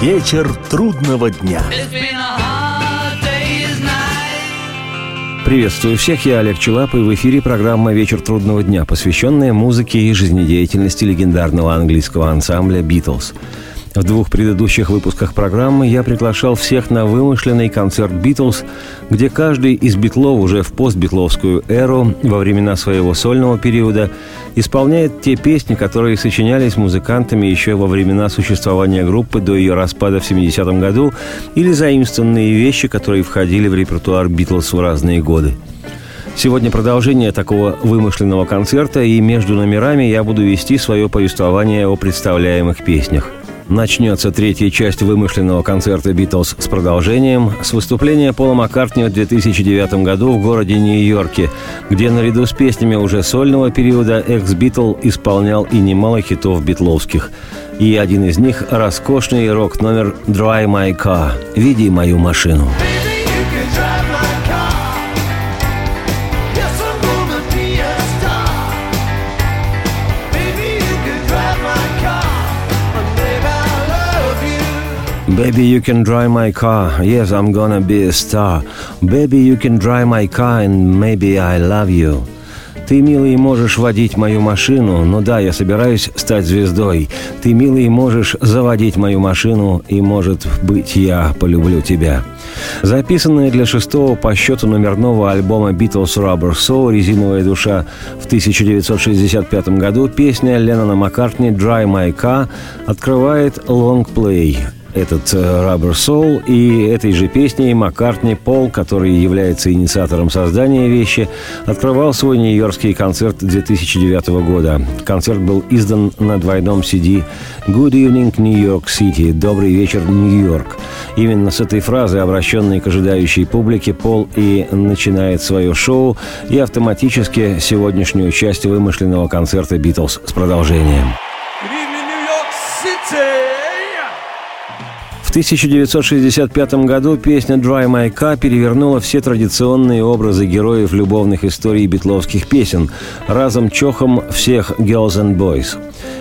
Вечер трудного дня. Приветствую всех, я Олег Челап, и в эфире программа «Вечер трудного дня», посвященная музыке и жизнедеятельности легендарного английского ансамбля «Битлз». В двух предыдущих выпусках программы я приглашал всех на вымышленный концерт «Битлз», где каждый из битлов уже в постбитловскую эру, во времена своего сольного периода, исполняет те песни, которые сочинялись музыкантами еще во времена существования группы до ее распада в 70-м году, или заимствованные вещи, которые входили в репертуар «Битлз» в разные годы. Сегодня продолжение такого вымышленного концерта, и между номерами я буду вести свое повествование о представляемых песнях – Начнется третья часть вымышленного концерта «Битлз» с продолжением с выступления Пола Маккартни в 2009 году в городе Нью-Йорке, где наряду с песнями уже сольного периода экс-Битл исполнял и немало хитов битловских. И один из них – роскошный рок-номер «Dry My Car» – «Види мою машину». Baby, you can drive my car. Yes, I'm gonna be a star. Baby, you can drive my car and maybe I love you. Ты, милый, можешь водить мою машину, но да, я собираюсь стать звездой. Ты, милый, можешь заводить мою машину, и, может быть, я полюблю тебя. Записанная для шестого по счету номерного альбома Beatles Rubber Soul «Резиновая душа» в 1965 году, песня Леннона Маккартни «Dry My Car» открывает лонгплей этот э, Rubber Soul, и этой же песней Маккартни Пол, который является инициатором создания вещи, открывал свой нью-йоркский концерт 2009 года. Концерт был издан на двойном CD «Good evening, New York City» – «Добрый вечер, Нью-Йорк». Именно с этой фразы, обращенной к ожидающей публике, Пол и начинает свое шоу и автоматически сегодняшнюю часть вымышленного концерта «Битлз» с продолжением. В 1965 году песня «Dry My Car» перевернула все традиционные образы героев любовных историй битловских песен, разом чохом всех «Girls and Boys».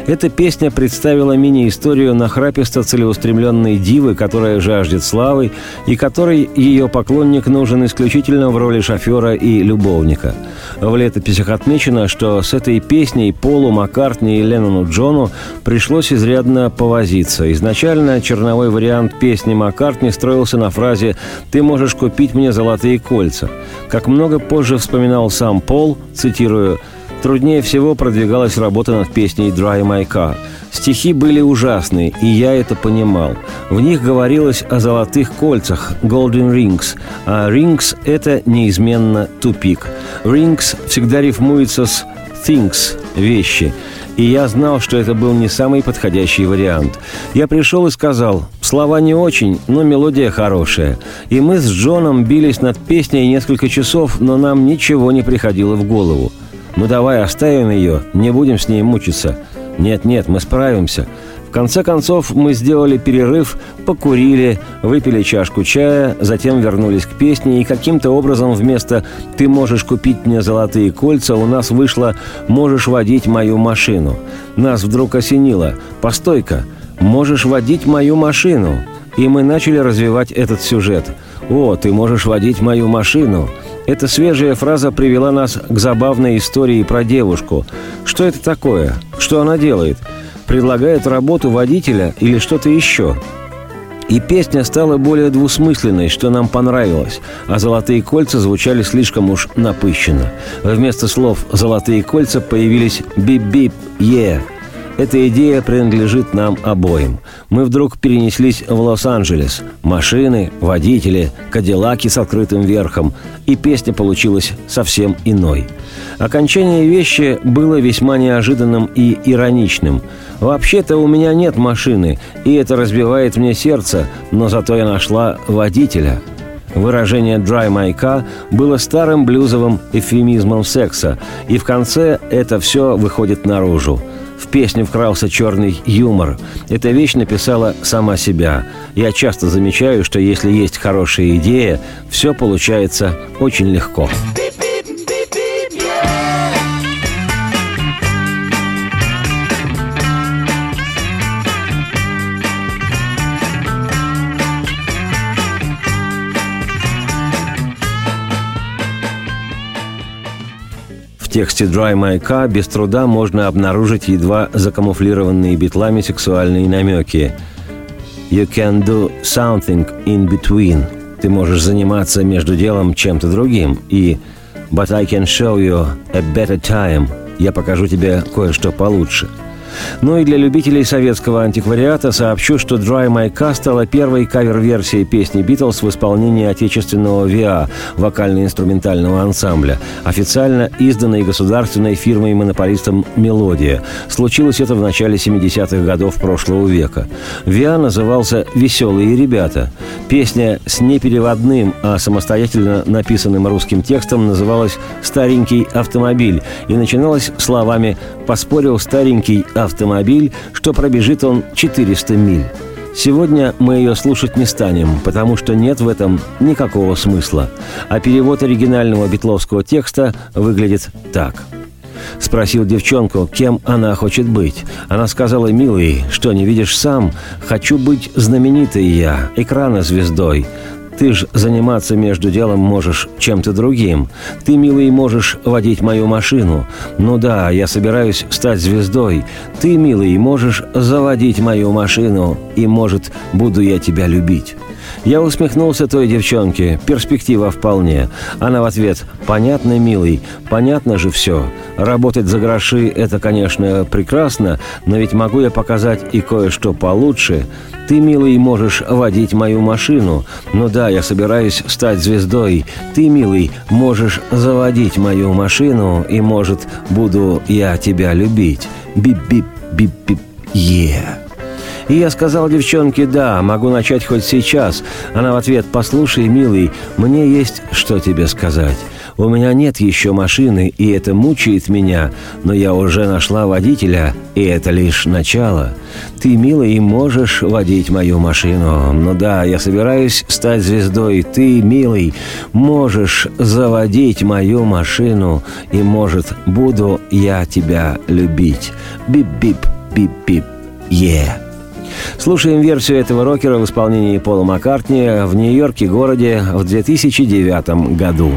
Эта песня представила мини-историю нахраписто целеустремленной дивы, которая жаждет славы, и которой ее поклонник нужен исключительно в роли шофера и любовника. В летописях отмечено, что с этой песней Полу, Маккартни и Леннону Джону пришлось изрядно повозиться. Изначально черновой вариант песни Маккартни строился на фразе «Ты можешь купить мне золотые кольца». Как много позже вспоминал сам Пол, цитирую, Труднее всего продвигалась работа над песней «Dry My Car». Стихи были ужасные, и я это понимал. В них говорилось о золотых кольцах, golden rings, а rings – это неизменно тупик. Rings всегда рифмуется с things – вещи. И я знал, что это был не самый подходящий вариант. Я пришел и сказал, слова не очень, но мелодия хорошая. И мы с Джоном бились над песней несколько часов, но нам ничего не приходило в голову. «Ну давай оставим ее, не будем с ней мучиться». «Нет-нет, мы справимся». В конце концов, мы сделали перерыв, покурили, выпили чашку чая, затем вернулись к песне, и каким-то образом вместо «ты можешь купить мне золотые кольца» у нас вышло «можешь водить мою машину». Нас вдруг осенило «постой-ка, можешь водить мою машину». И мы начали развивать этот сюжет. «О, ты можешь водить мою машину». Эта свежая фраза привела нас к забавной истории про девушку. Что это такое? Что она делает? Предлагает работу водителя или что-то еще? И песня стала более двусмысленной, что нам понравилось, а «Золотые кольца» звучали слишком уж напыщенно. Вместо слов «Золотые кольца» появились «бип-бип, е». Yeah. Эта идея принадлежит нам обоим. Мы вдруг перенеслись в Лос-Анджелес. Машины, водители, кадиллаки с открытым верхом. И песня получилась совсем иной. Окончание вещи было весьма неожиданным и ироничным. «Вообще-то у меня нет машины, и это разбивает мне сердце, но зато я нашла водителя». Выражение «dry my car» было старым блюзовым эфемизмом секса, и в конце это все выходит наружу – в песню вкрался черный юмор. Эта вещь написала сама себя. Я часто замечаю, что если есть хорошая идея, все получается очень легко. В тексте «Dry My Car» без труда можно обнаружить едва закамуфлированные битлами сексуальные намеки. «You can do something in between» – ты можешь заниматься между делом чем-то другим. И «But I can show you a better time» – я покажу тебе кое-что получше – ну и для любителей советского антиквариата сообщу, что «Dry My Car» стала первой кавер-версией песни «Битлз» в исполнении отечественного ВИА, вокально-инструментального ансамбля, официально изданной государственной фирмой-монополистом «Мелодия». Случилось это в начале 70-х годов прошлого века. ВИА назывался «Веселые ребята». Песня с непереводным, а самостоятельно написанным русским текстом называлась «Старенький автомобиль» и начиналась словами «Поспорил старенький автомобиль, что пробежит он 400 миль. Сегодня мы ее слушать не станем, потому что нет в этом никакого смысла. А перевод оригинального битловского текста выглядит так. Спросил девчонку, кем она хочет быть. Она сказала, милый, что не видишь сам, хочу быть знаменитой я, экрана звездой. Ты ж заниматься между делом можешь чем-то другим. Ты, милый, можешь водить мою машину. Ну да, я собираюсь стать звездой. Ты, милый, можешь заводить мою машину, и, может, буду я тебя любить. Я усмехнулся той девчонке. Перспектива вполне. Она в ответ «Понятно, милый, понятно же все. Работать за гроши – это, конечно, прекрасно, но ведь могу я показать и кое-что получше. Ты, милый, можешь водить мою машину. Ну да, я собираюсь стать звездой. Ты, милый, можешь заводить мою машину, и, может, буду я тебя любить. Бип-бип-бип-бип, е и я сказал девчонке «да, могу начать хоть сейчас». Она в ответ «послушай, милый, мне есть что тебе сказать». У меня нет еще машины, и это мучает меня, но я уже нашла водителя, и это лишь начало. Ты, милый, можешь водить мою машину. Ну да, я собираюсь стать звездой. Ты, милый, можешь заводить мою машину, и, может, буду я тебя любить. Бип-бип, бип-бип, е. Yeah. Слушаем версию этого рокера в исполнении Пола Маккартни в Нью-Йорке городе в 2009 году.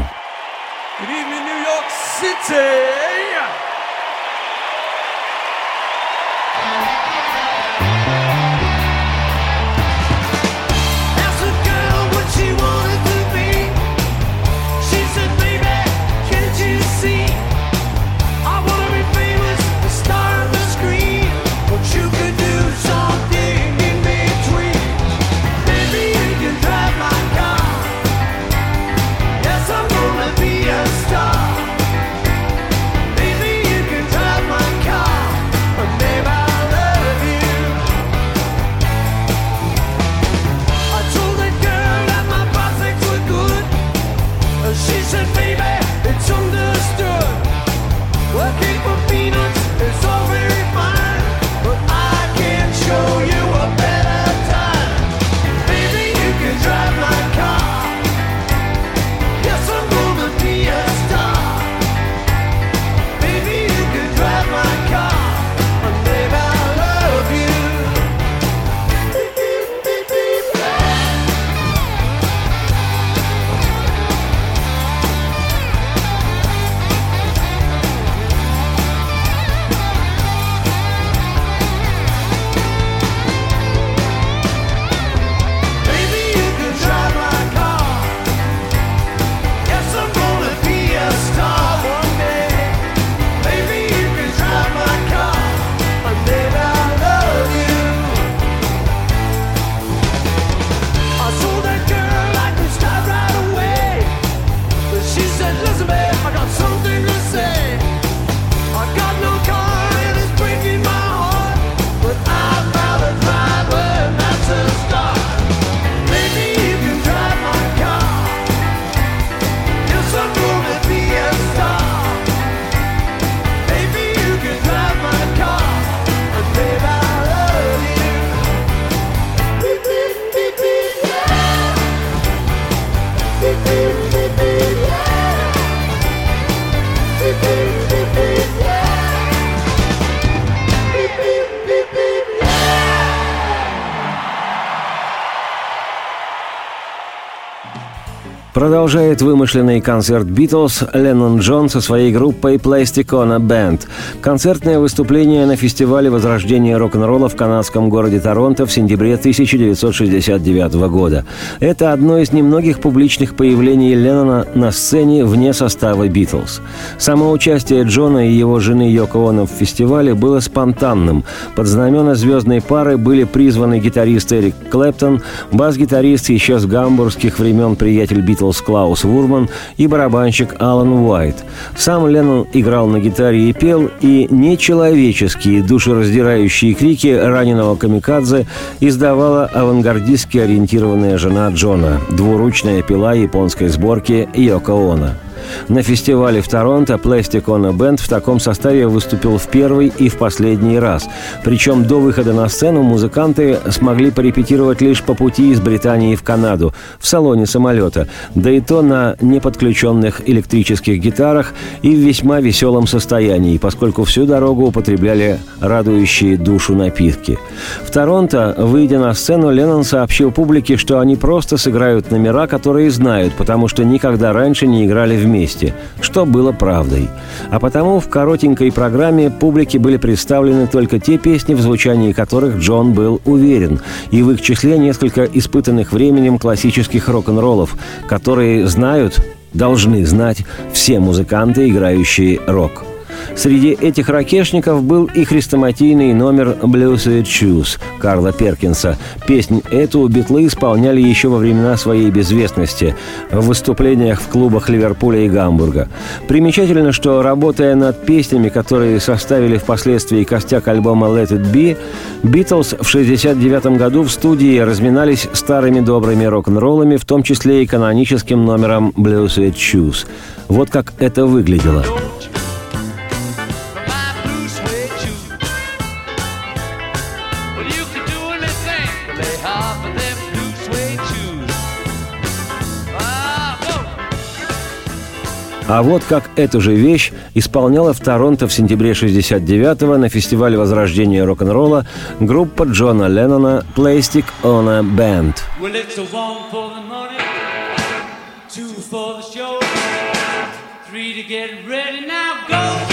Продолжает вымышленный концерт «Битлз» Леннон Джон со своей группой «Plasticona Band». Концертное выступление на фестивале возрождения рок-н-ролла в канадском городе Торонто в сентябре 1969 года. Это одно из немногих публичных появлений Леннона на сцене вне состава «Битлз». Само участие Джона и его жены Йоко Оно в фестивале было спонтанным. Под знамена звездной пары были призваны гитарист Эрик Клэптон, бас-гитарист еще с гамбургских времен приятель «Битлз» Битлз Клаус Вурман и барабанщик Алан Уайт. Сам Леннон играл на гитаре и пел, и нечеловеческие душераздирающие крики раненого камикадзе издавала авангардистски ориентированная жена Джона, двуручная пила японской сборки Йоко Оно. На фестивале в Торонто Plastic Ono Band в таком составе выступил в первый и в последний раз. Причем до выхода на сцену музыканты смогли порепетировать лишь по пути из Британии в Канаду, в салоне самолета, да и то на неподключенных электрических гитарах и в весьма веселом состоянии, поскольку всю дорогу употребляли радующие душу напитки. В Торонто, выйдя на сцену, Леннон сообщил публике, что они просто сыграют номера, которые знают, потому что никогда раньше не играли вместе месте, что было правдой. А потому в коротенькой программе публике были представлены только те песни, в звучании которых Джон был уверен, и в их числе несколько испытанных временем классических рок-н-роллов, которые знают, должны знать все музыканты, играющие рок. Среди этих ракешников был и хрестоматийный номер «Blues and Shoes» Карла Перкинса. Песнь эту битлы исполняли еще во времена своей безвестности в выступлениях в клубах Ливерпуля и Гамбурга. Примечательно, что работая над песнями, которые составили впоследствии костяк альбома «Let It Be», Битлз в 1969 году в студии разминались старыми добрыми рок-н-роллами, в том числе и каноническим номером «Blues and Shoes». Вот как это выглядело. А вот как эту же вещь исполняла в Торонто в сентябре 69-го на фестивале возрождения рок-н-ролла группа Джона Леннона «Plastic on a Band». face,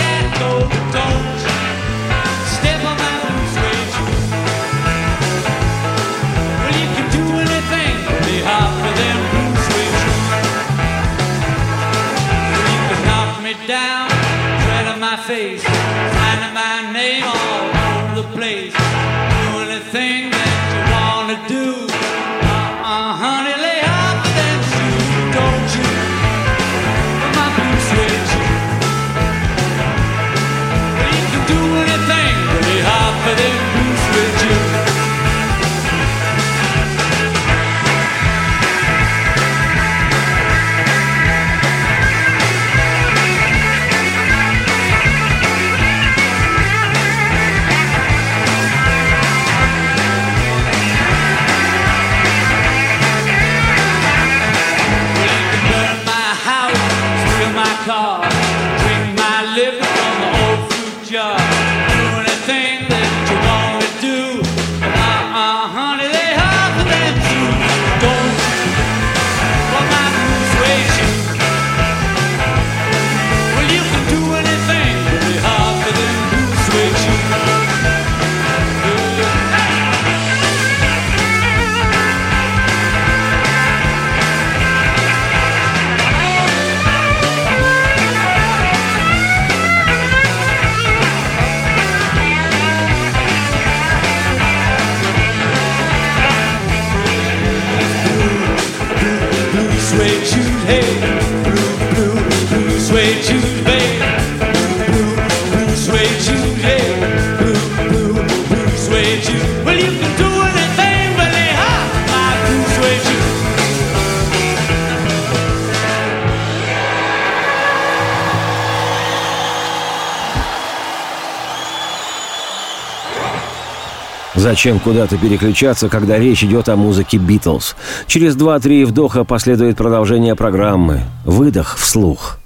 Зачем куда-то переключаться, когда речь идет о музыке «Битлз»? Через два-три вдоха последует продолжение программы. Выдох вслух.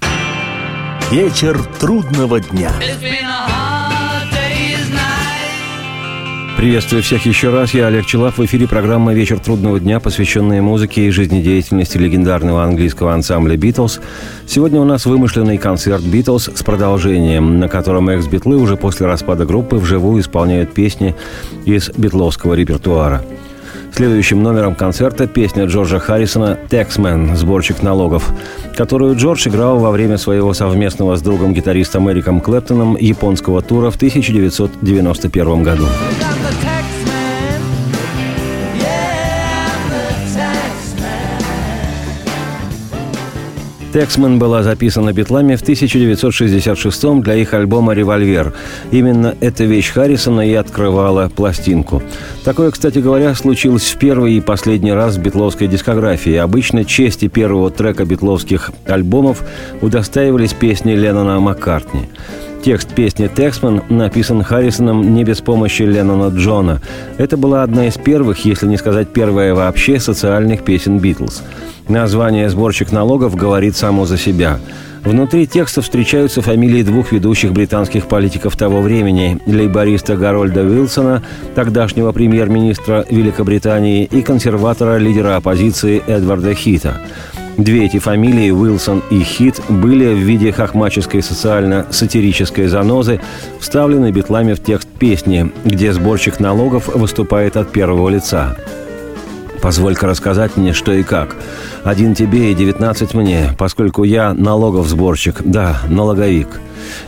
Вечер трудного дня. Приветствую всех еще раз. Я Олег Челап. В эфире программа «Вечер трудного дня», посвященная музыке и жизнедеятельности легендарного английского ансамбля «Битлз». Сегодня у нас вымышленный концерт «Битлз» с продолжением, на котором экс-битлы уже после распада группы вживую исполняют песни из битловского репертуара. Следующим номером концерта песня Джорджа Харрисона «Тексмен. Сборщик налогов», которую Джордж играл во время своего совместного с другом-гитаристом Эриком Клэптоном японского тура в 1991 году. Тексман была записана Битлами в 1966 для их альбома «Револьвер». Именно эта вещь Харрисона и открывала пластинку. Такое, кстати говоря, случилось в первый и последний раз в битловской дискографии. Обычно чести первого трека битловских альбомов удостаивались песни Леннона Маккартни. Текст песни «Тексман» написан Харрисоном не без помощи Леннона Джона. Это была одна из первых, если не сказать первая вообще, социальных песен «Битлз». Название «Сборщик налогов» говорит само за себя. Внутри текста встречаются фамилии двух ведущих британских политиков того времени – лейбориста Гарольда Уилсона, тогдашнего премьер-министра Великобритании, и консерватора-лидера оппозиции Эдварда Хита. Две эти фамилии, Уилсон и Хит, были в виде хохмаческой социально-сатирической занозы вставлены битлами в текст песни, где сборщик налогов выступает от первого лица. Позволь-ка рассказать мне, что и как. Один тебе и девятнадцать мне, поскольку я налогов сборщик, да, налоговик.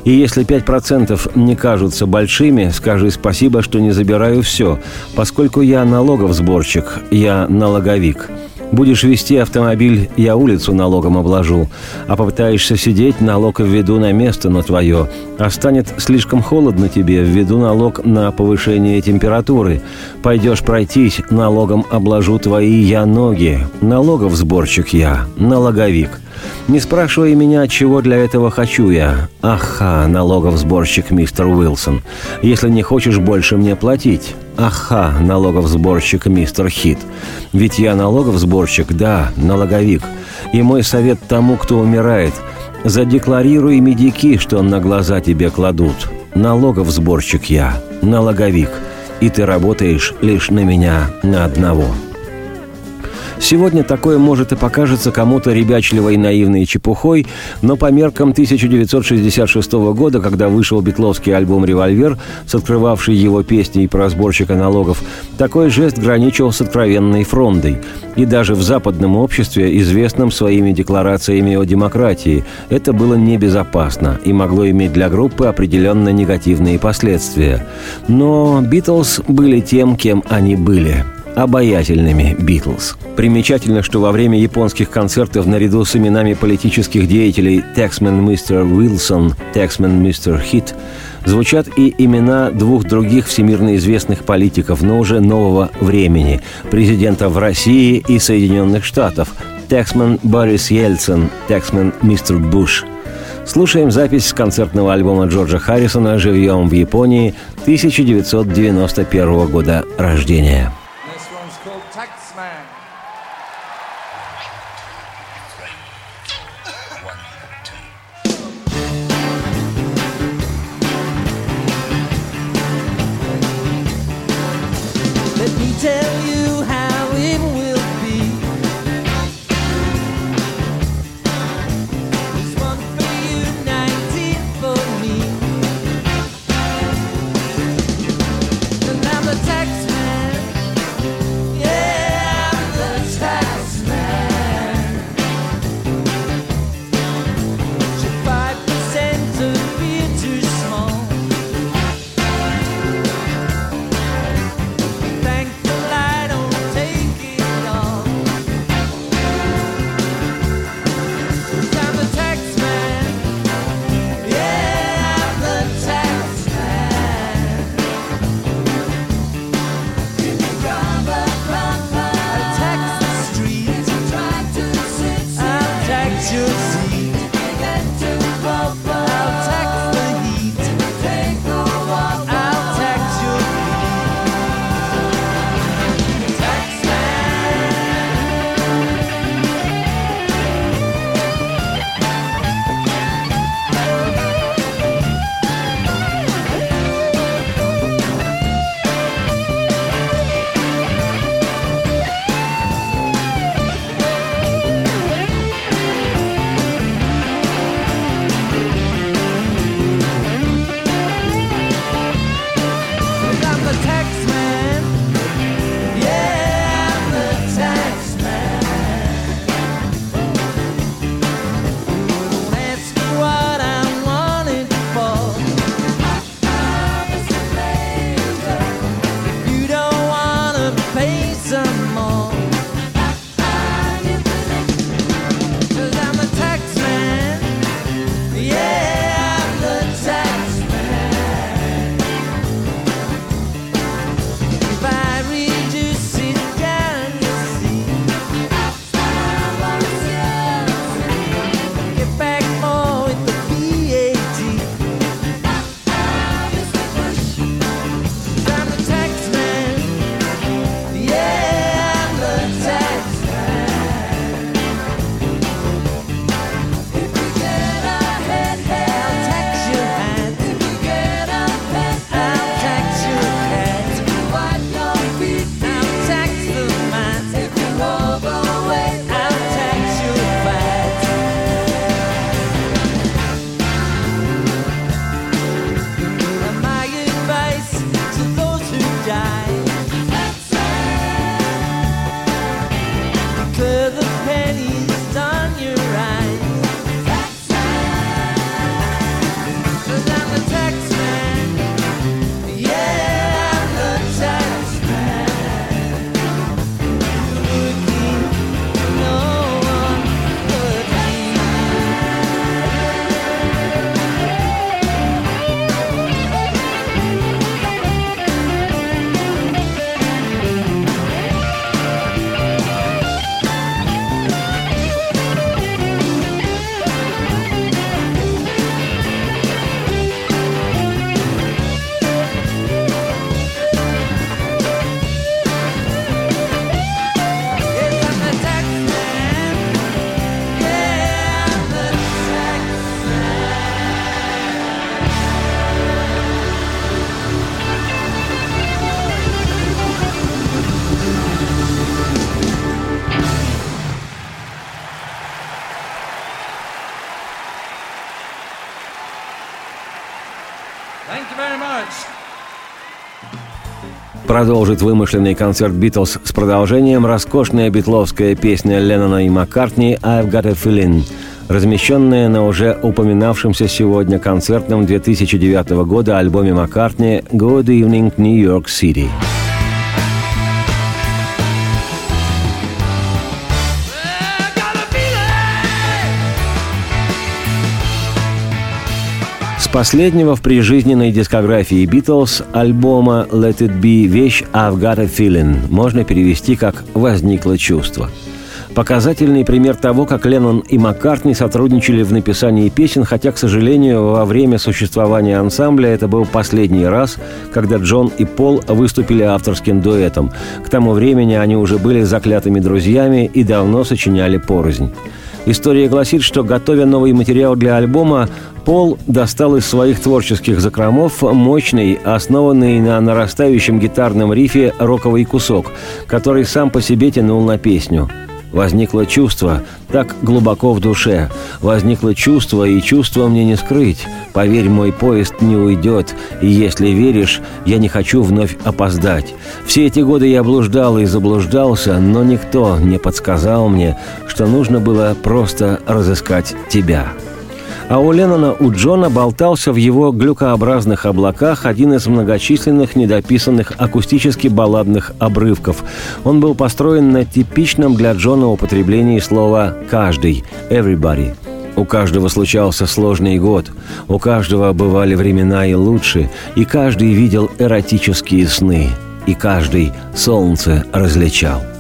И если пять процентов не кажутся большими, скажи спасибо, что не забираю все, поскольку я налогов сборщик, я налоговик. Будешь вести автомобиль, я улицу налогом обложу. А попытаешься сидеть, налог введу на место, но твое. А станет слишком холодно тебе, введу налог на повышение температуры. Пойдешь пройтись, налогом обложу твои я ноги. Налогов сборщик я, налоговик. Не спрашивай меня, чего для этого хочу я. Аха, налогов сборщик мистер Уилсон. Если не хочешь больше мне платить. Аха, налогов сборщик мистер Хит. Ведь я налогов сборщик, да, налоговик. И мой совет тому, кто умирает – задекларируй медики, что на глаза тебе кладут. Налогов сборщик я, налоговик, и ты работаешь лишь на меня, на одного». Сегодня такое может и покажется кому-то ребячливой наивной чепухой, но по меркам 1966 года, когда вышел битловский альбом «Револьвер», с открывавшей его песней про сборщика налогов, такой жест граничил с откровенной фрондой. И даже в западном обществе, известном своими декларациями о демократии, это было небезопасно и могло иметь для группы определенно негативные последствия. Но «Битлз» были тем, кем они были – обаятельными «Битлз». Примечательно, что во время японских концертов наряду с именами политических деятелей «Тексмен мистер Уилсон», «Тексмен мистер Хит» звучат и имена двух других всемирно известных политиков, но уже нового времени – президентов России и Соединенных Штатов – Тексмен Борис Ельцин, Тексмен мистер Буш – Слушаем запись с концертного альбома Джорджа Харрисона «Живьем в Японии» 1991 года рождения. Продолжит вымышленный концерт «Битлз» с продолжением роскошная битловская песня Леннона и Маккартни «I've got a feeling», размещенная на уже упоминавшемся сегодня концертном 2009 года альбоме Маккартни «Good Evening, New York City». Последнего в прижизненной дискографии Битлз альбома «Let It Be» вещь «I've Got a Feeling» можно перевести как «возникло чувство». Показательный пример того, как Леннон и Маккартни сотрудничали в написании песен, хотя, к сожалению, во время существования ансамбля это был последний раз, когда Джон и Пол выступили авторским дуэтом. К тому времени они уже были заклятыми друзьями и давно сочиняли порознь. История гласит, что, готовя новый материал для альбома, Пол достал из своих творческих закромов мощный, основанный на нарастающем гитарном рифе роковый кусок, который сам по себе тянул на песню – Возникло чувство, так глубоко в душе. Возникло чувство, и чувство мне не скрыть. Поверь, мой поезд не уйдет, и если веришь, я не хочу вновь опоздать. Все эти годы я блуждал и заблуждался, но никто не подсказал мне, что нужно было просто разыскать тебя а у Леннона у Джона болтался в его глюкообразных облаках один из многочисленных недописанных акустически балладных обрывков. Он был построен на типичном для Джона употреблении слова «каждый» – «everybody». У каждого случался сложный год, у каждого бывали времена и лучше, и каждый видел эротические сны, и каждый солнце различал –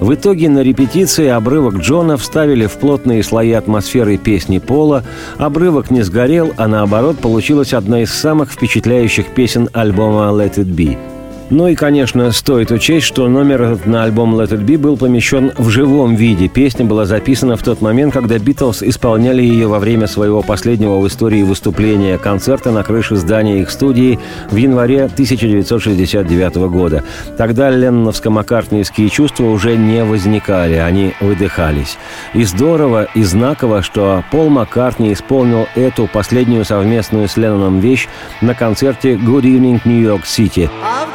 в итоге на репетиции обрывок Джона вставили в плотные слои атмосферы песни Пола. Обрывок не сгорел, а наоборот получилась одна из самых впечатляющих песен альбома «Let It Be». Ну и, конечно, стоит учесть, что номер на альбом Let It Be был помещен в живом виде. Песня была записана в тот момент, когда Битлз исполняли ее во время своего последнего в истории выступления концерта на крыше здания их студии в январе 1969 года. Тогда ленноновско-маккартнийские чувства уже не возникали, они выдыхались. И здорово, и знаково, что Пол Маккартни исполнил эту последнюю совместную с Ленноном вещь на концерте «Good Evening, New York City».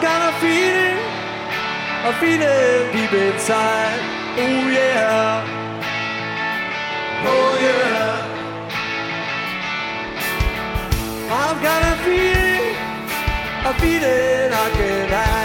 a feeling deep inside. Oh yeah, oh yeah. I've got a feeling, a feeling I can hide.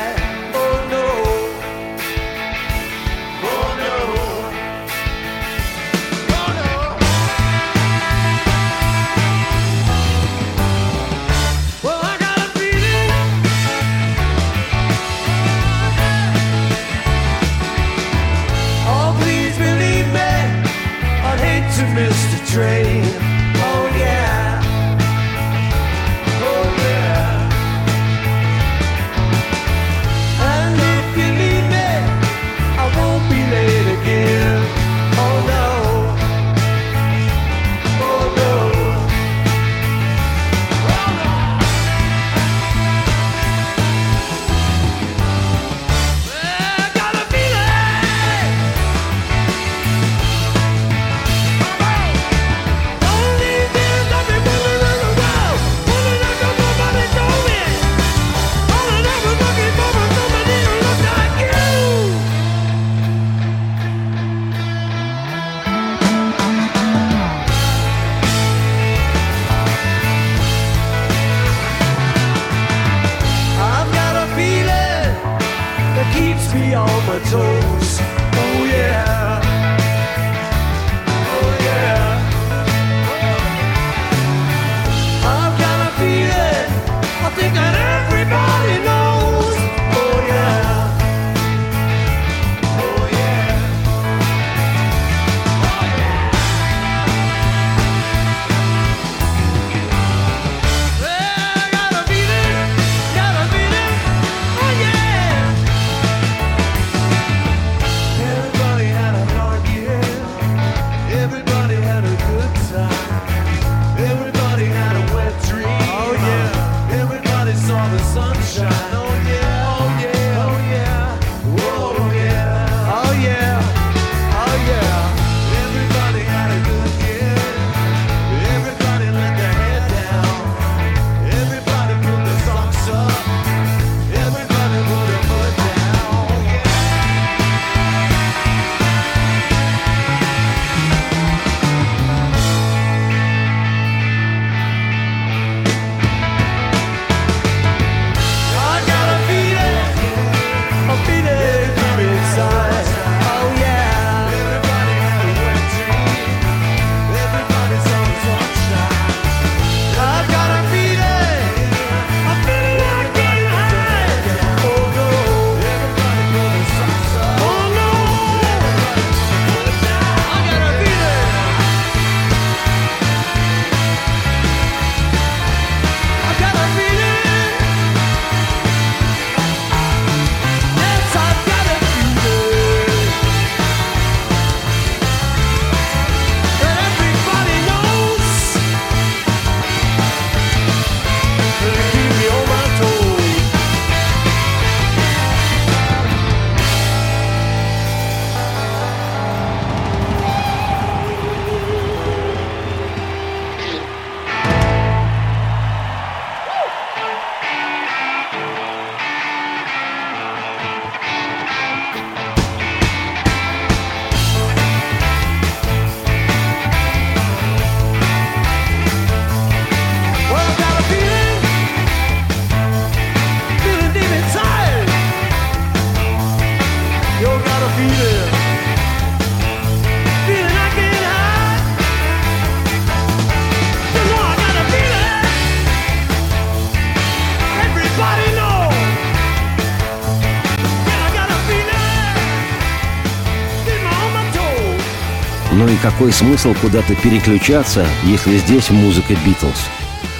Какой смысл куда-то переключаться, если здесь музыка Битлз?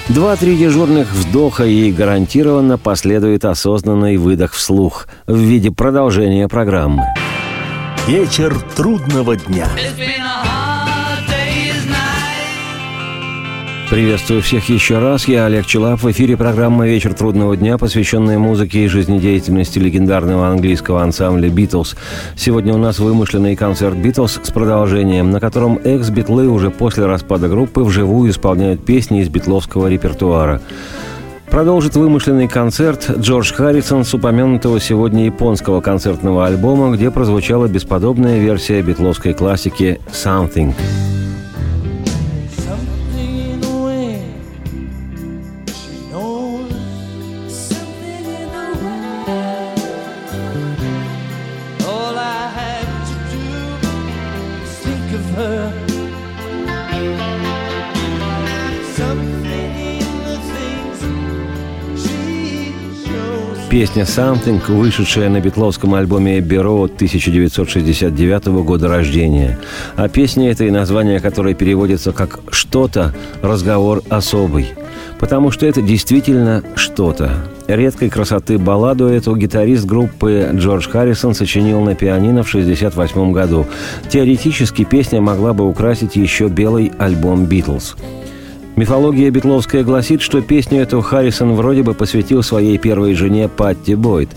Два-три дежурных вдоха и гарантированно последует осознанный выдох вслух в виде продолжения программы. Вечер трудного дня. It's been a Приветствую всех еще раз. Я Олег Челап. В эфире программа «Вечер трудного дня», посвященная музыке и жизнедеятельности легендарного английского ансамбля «Битлз». Сегодня у нас вымышленный концерт «Битлз» с продолжением, на котором экс-битлы уже после распада группы вживую исполняют песни из битловского репертуара. Продолжит вымышленный концерт Джордж Харрисон с упомянутого сегодня японского концертного альбома, где прозвучала бесподобная версия битловской классики «Something». Песня «Something», вышедшая на битловском альбоме «Эбби Роуд» 1969 года рождения. А песня этой, название которой переводится как «что-то», разговор особый. Потому что это действительно что-то. Редкой красоты балладу эту гитарист группы Джордж Харрисон сочинил на пианино в 1968 году. Теоретически песня могла бы украсить еще белый альбом «Битлз». Мифология битловская гласит, что песню эту Харрисон вроде бы посвятил своей первой жене Патти Бойд.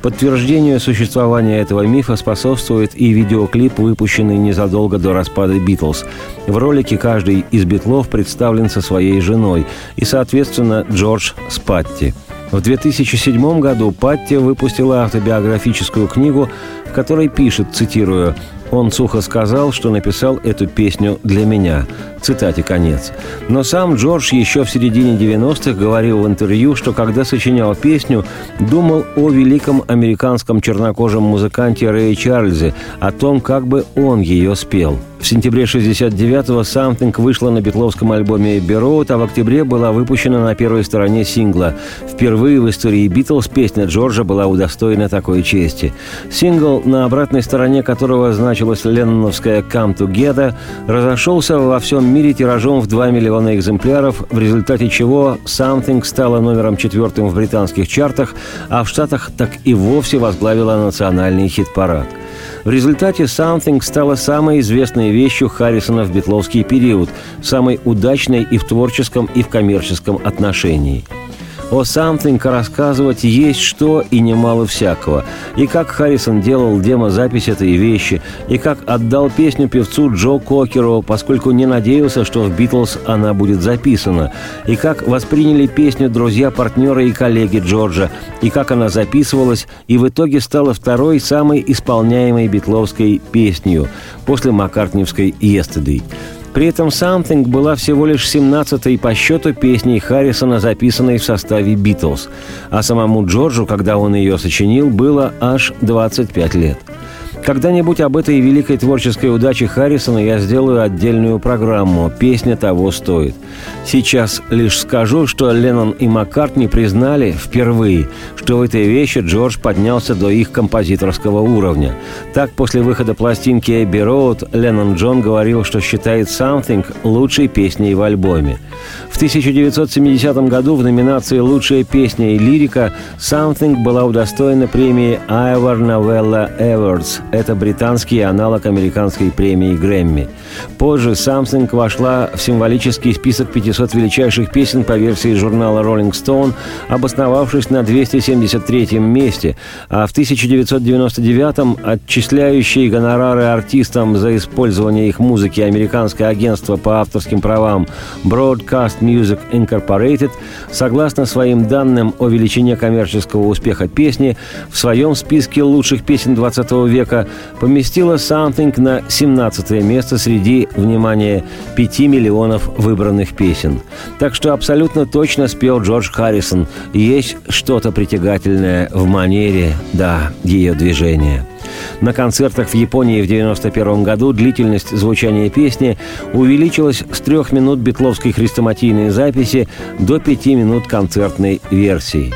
Подтверждению существования этого мифа способствует и видеоклип, выпущенный незадолго до распада Битлз. В ролике каждый из битлов представлен со своей женой, и, соответственно, Джордж с Патти. В 2007 году Патти выпустила автобиографическую книгу, в которой пишет, цитирую, «Он сухо сказал, что написал эту песню для меня». Цитате конец. Но сам Джордж еще в середине 90-х говорил в интервью, что когда сочинял песню, думал о великом американском чернокожем музыканте Рэе Чарльзе, о том, как бы он ее спел. В сентябре 69-го «Something» вышла на битловском альбоме «Эбби Роуд», а в октябре была выпущена на первой стороне сингла. Впервые в истории «Битлз» песня Джорджа была удостоена такой чести. Сингл, на обратной стороне которого значилась ленноновская «Come Together», разошелся во всем мире тиражом в 2 миллиона экземпляров, в результате чего «Something» стала номером четвертым в британских чартах, а в Штатах так и вовсе возглавила национальный хит-парад. В результате «Something» стала самой известной вещью Харрисона в битловский период, самой удачной и в творческом, и в коммерческом отношении. О «Something» рассказывать есть что и немало всякого. И как Харрисон делал демо-запись этой вещи, и как отдал песню певцу Джо Кокеру, поскольку не надеялся, что в «Битлз» она будет записана, и как восприняли песню друзья, партнеры и коллеги Джорджа, и как она записывалась, и в итоге стала второй самой исполняемой битловской песней после маккартневской «Yesterday». При этом «Something» была всего лишь 17-й по счету песней Харрисона, записанной в составе «Битлз», а самому Джорджу, когда он ее сочинил, было аж 25 лет. Когда-нибудь об этой великой творческой удаче Харрисона я сделаю отдельную программу «Песня того стоит». Сейчас лишь скажу, что Леннон и Маккартни признали впервые, что в этой вещи Джордж поднялся до их композиторского уровня. Так, после выхода пластинки «Эбби Роуд» Леннон Джон говорил, что считает «Something» лучшей песней в альбоме. В 1970 году в номинации «Лучшая песня и лирика» «Something» была удостоена премии Ivor Novella Awards. Это британский аналог американской премии Грэмми. Позже «Something» вошла в символический список 500 величайших песен по версии журнала Rolling Stone, обосновавшись на 273-м месте, а в 1999-м отчисляющий гонорары артистам за использование их музыки американское агентство по авторским правам Broadcast Music Incorporated, согласно своим данным о величине коммерческого успеха песни, в своем списке лучших песен 20 века поместила «Something» на 17 место среди, внимание, 5 миллионов выбранных песен. Так что абсолютно точно спел Джордж Харрисон. Есть что-то притягательное в манере, да, ее движения. На концертах в Японии в 1991 году длительность звучания песни увеличилась с трех минут битловской хрестоматийной записи до пяти минут концертной версии.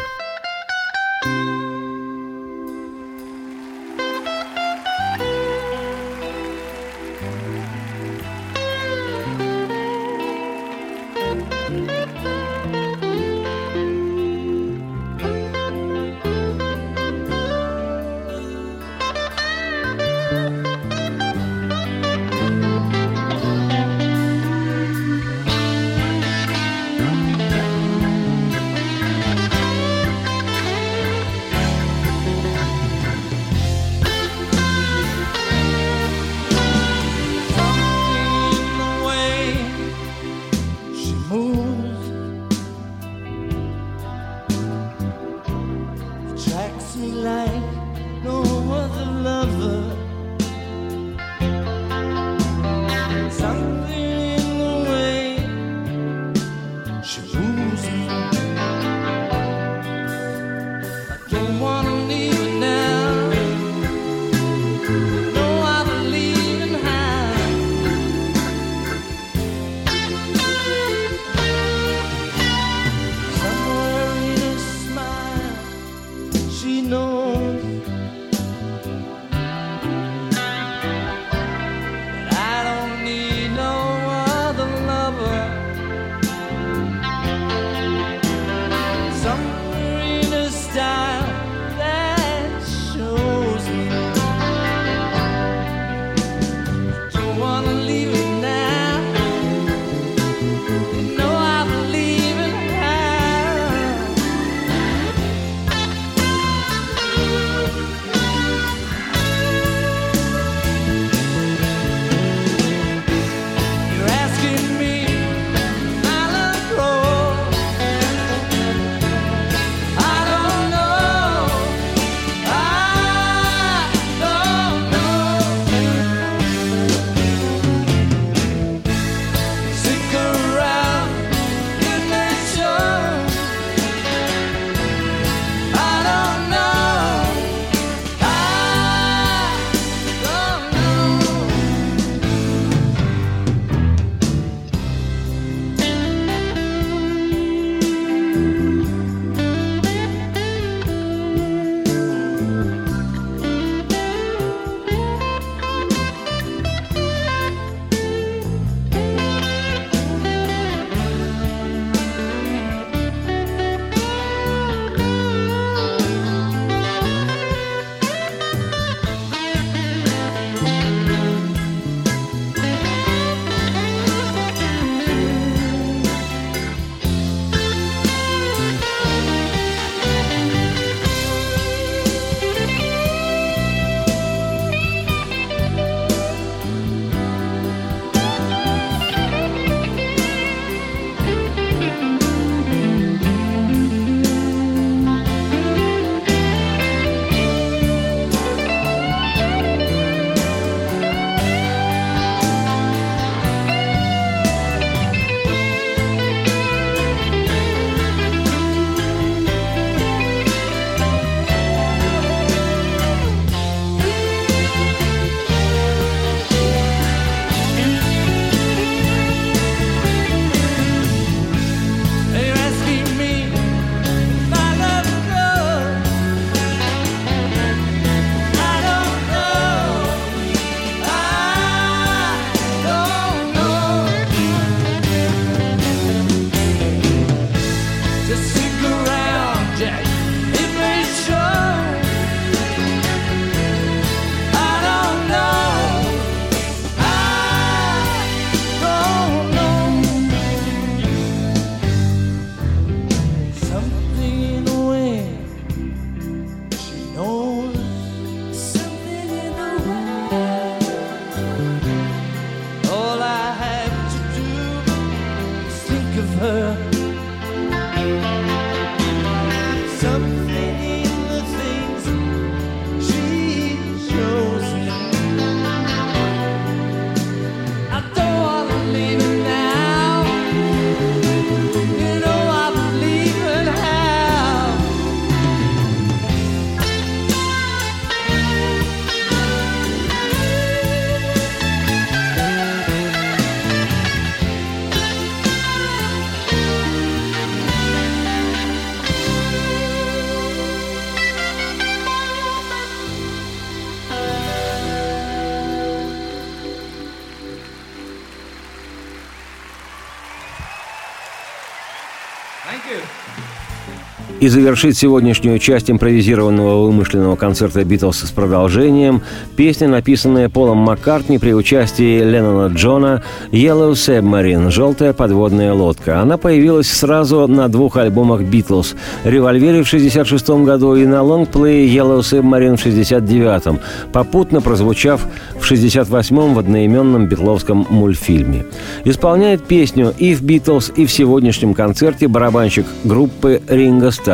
И завершит сегодняшнюю часть импровизированного вымышленного концерта «Битлз» с продолжением песня, написанная Полом Маккартни при участии Леннона Джона «Yellow Submarine» – «Желтая подводная лодка». Она появилась сразу на двух альбомах «Битлз» – «Револьвере» в 1966 году и на лонгплее «Yellow Submarine» в 1969, попутно прозвучав в 1968 в одноименном битловском мультфильме. Исполняет песню и в «Битлз», и в сегодняшнем концерте барабанщик группы Ринго Стар,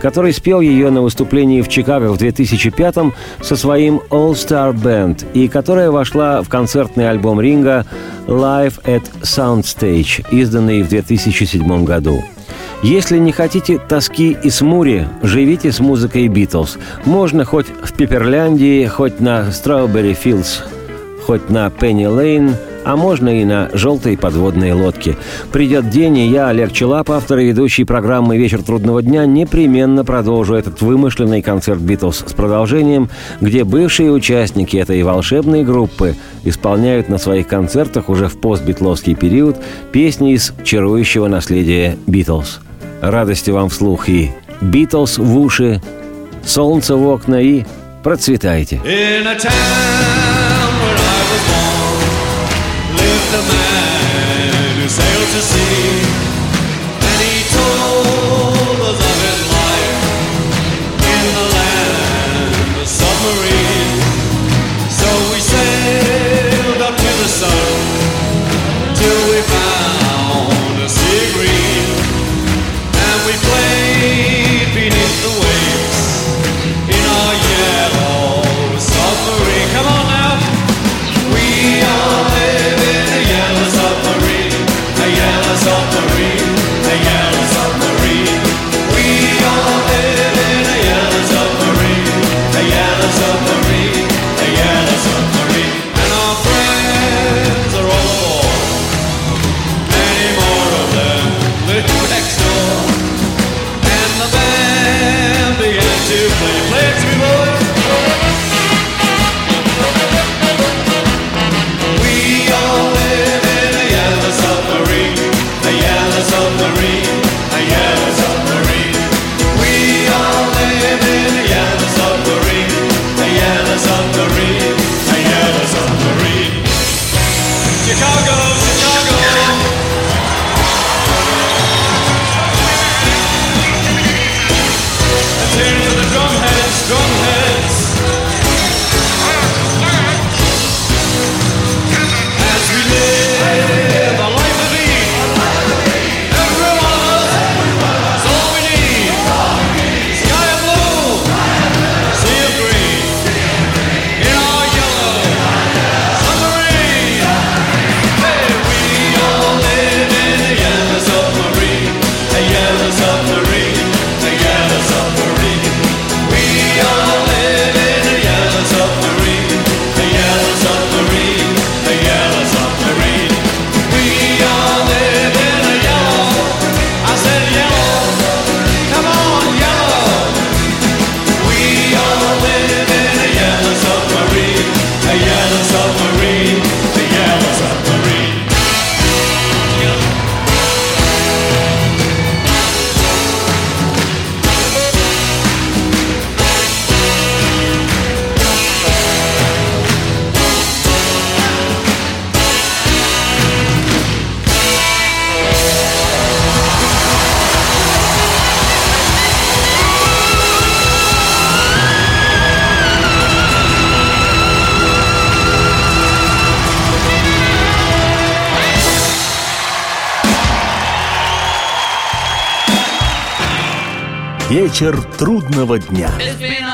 который спел ее на выступлении в Чикаго в 2005 со своим All Star Band и которая вошла в концертный альбом Ринга Live at Soundstage, изданный в 2007 году. Если не хотите тоски и смури, живите с музыкой Битлз. Можно хоть в Пепперляндии, хоть на Strawberry Fields, хоть на Пенни Лейн – а можно и на желтой подводной лодке. Придет день, и я, Олег Челап, автор и ведущий программы «Вечер трудного дня», непременно продолжу этот вымышленный концерт «Битлз» с продолжением, где бывшие участники этой волшебной группы исполняют на своих концертах уже в постбитловский период песни из чарующего наследия «Битлз». Радости вам вслух и «Битлз» в уши, солнце в окна и процветайте. In a town gentleman who sailed to sea. Вечер трудного дня. It's been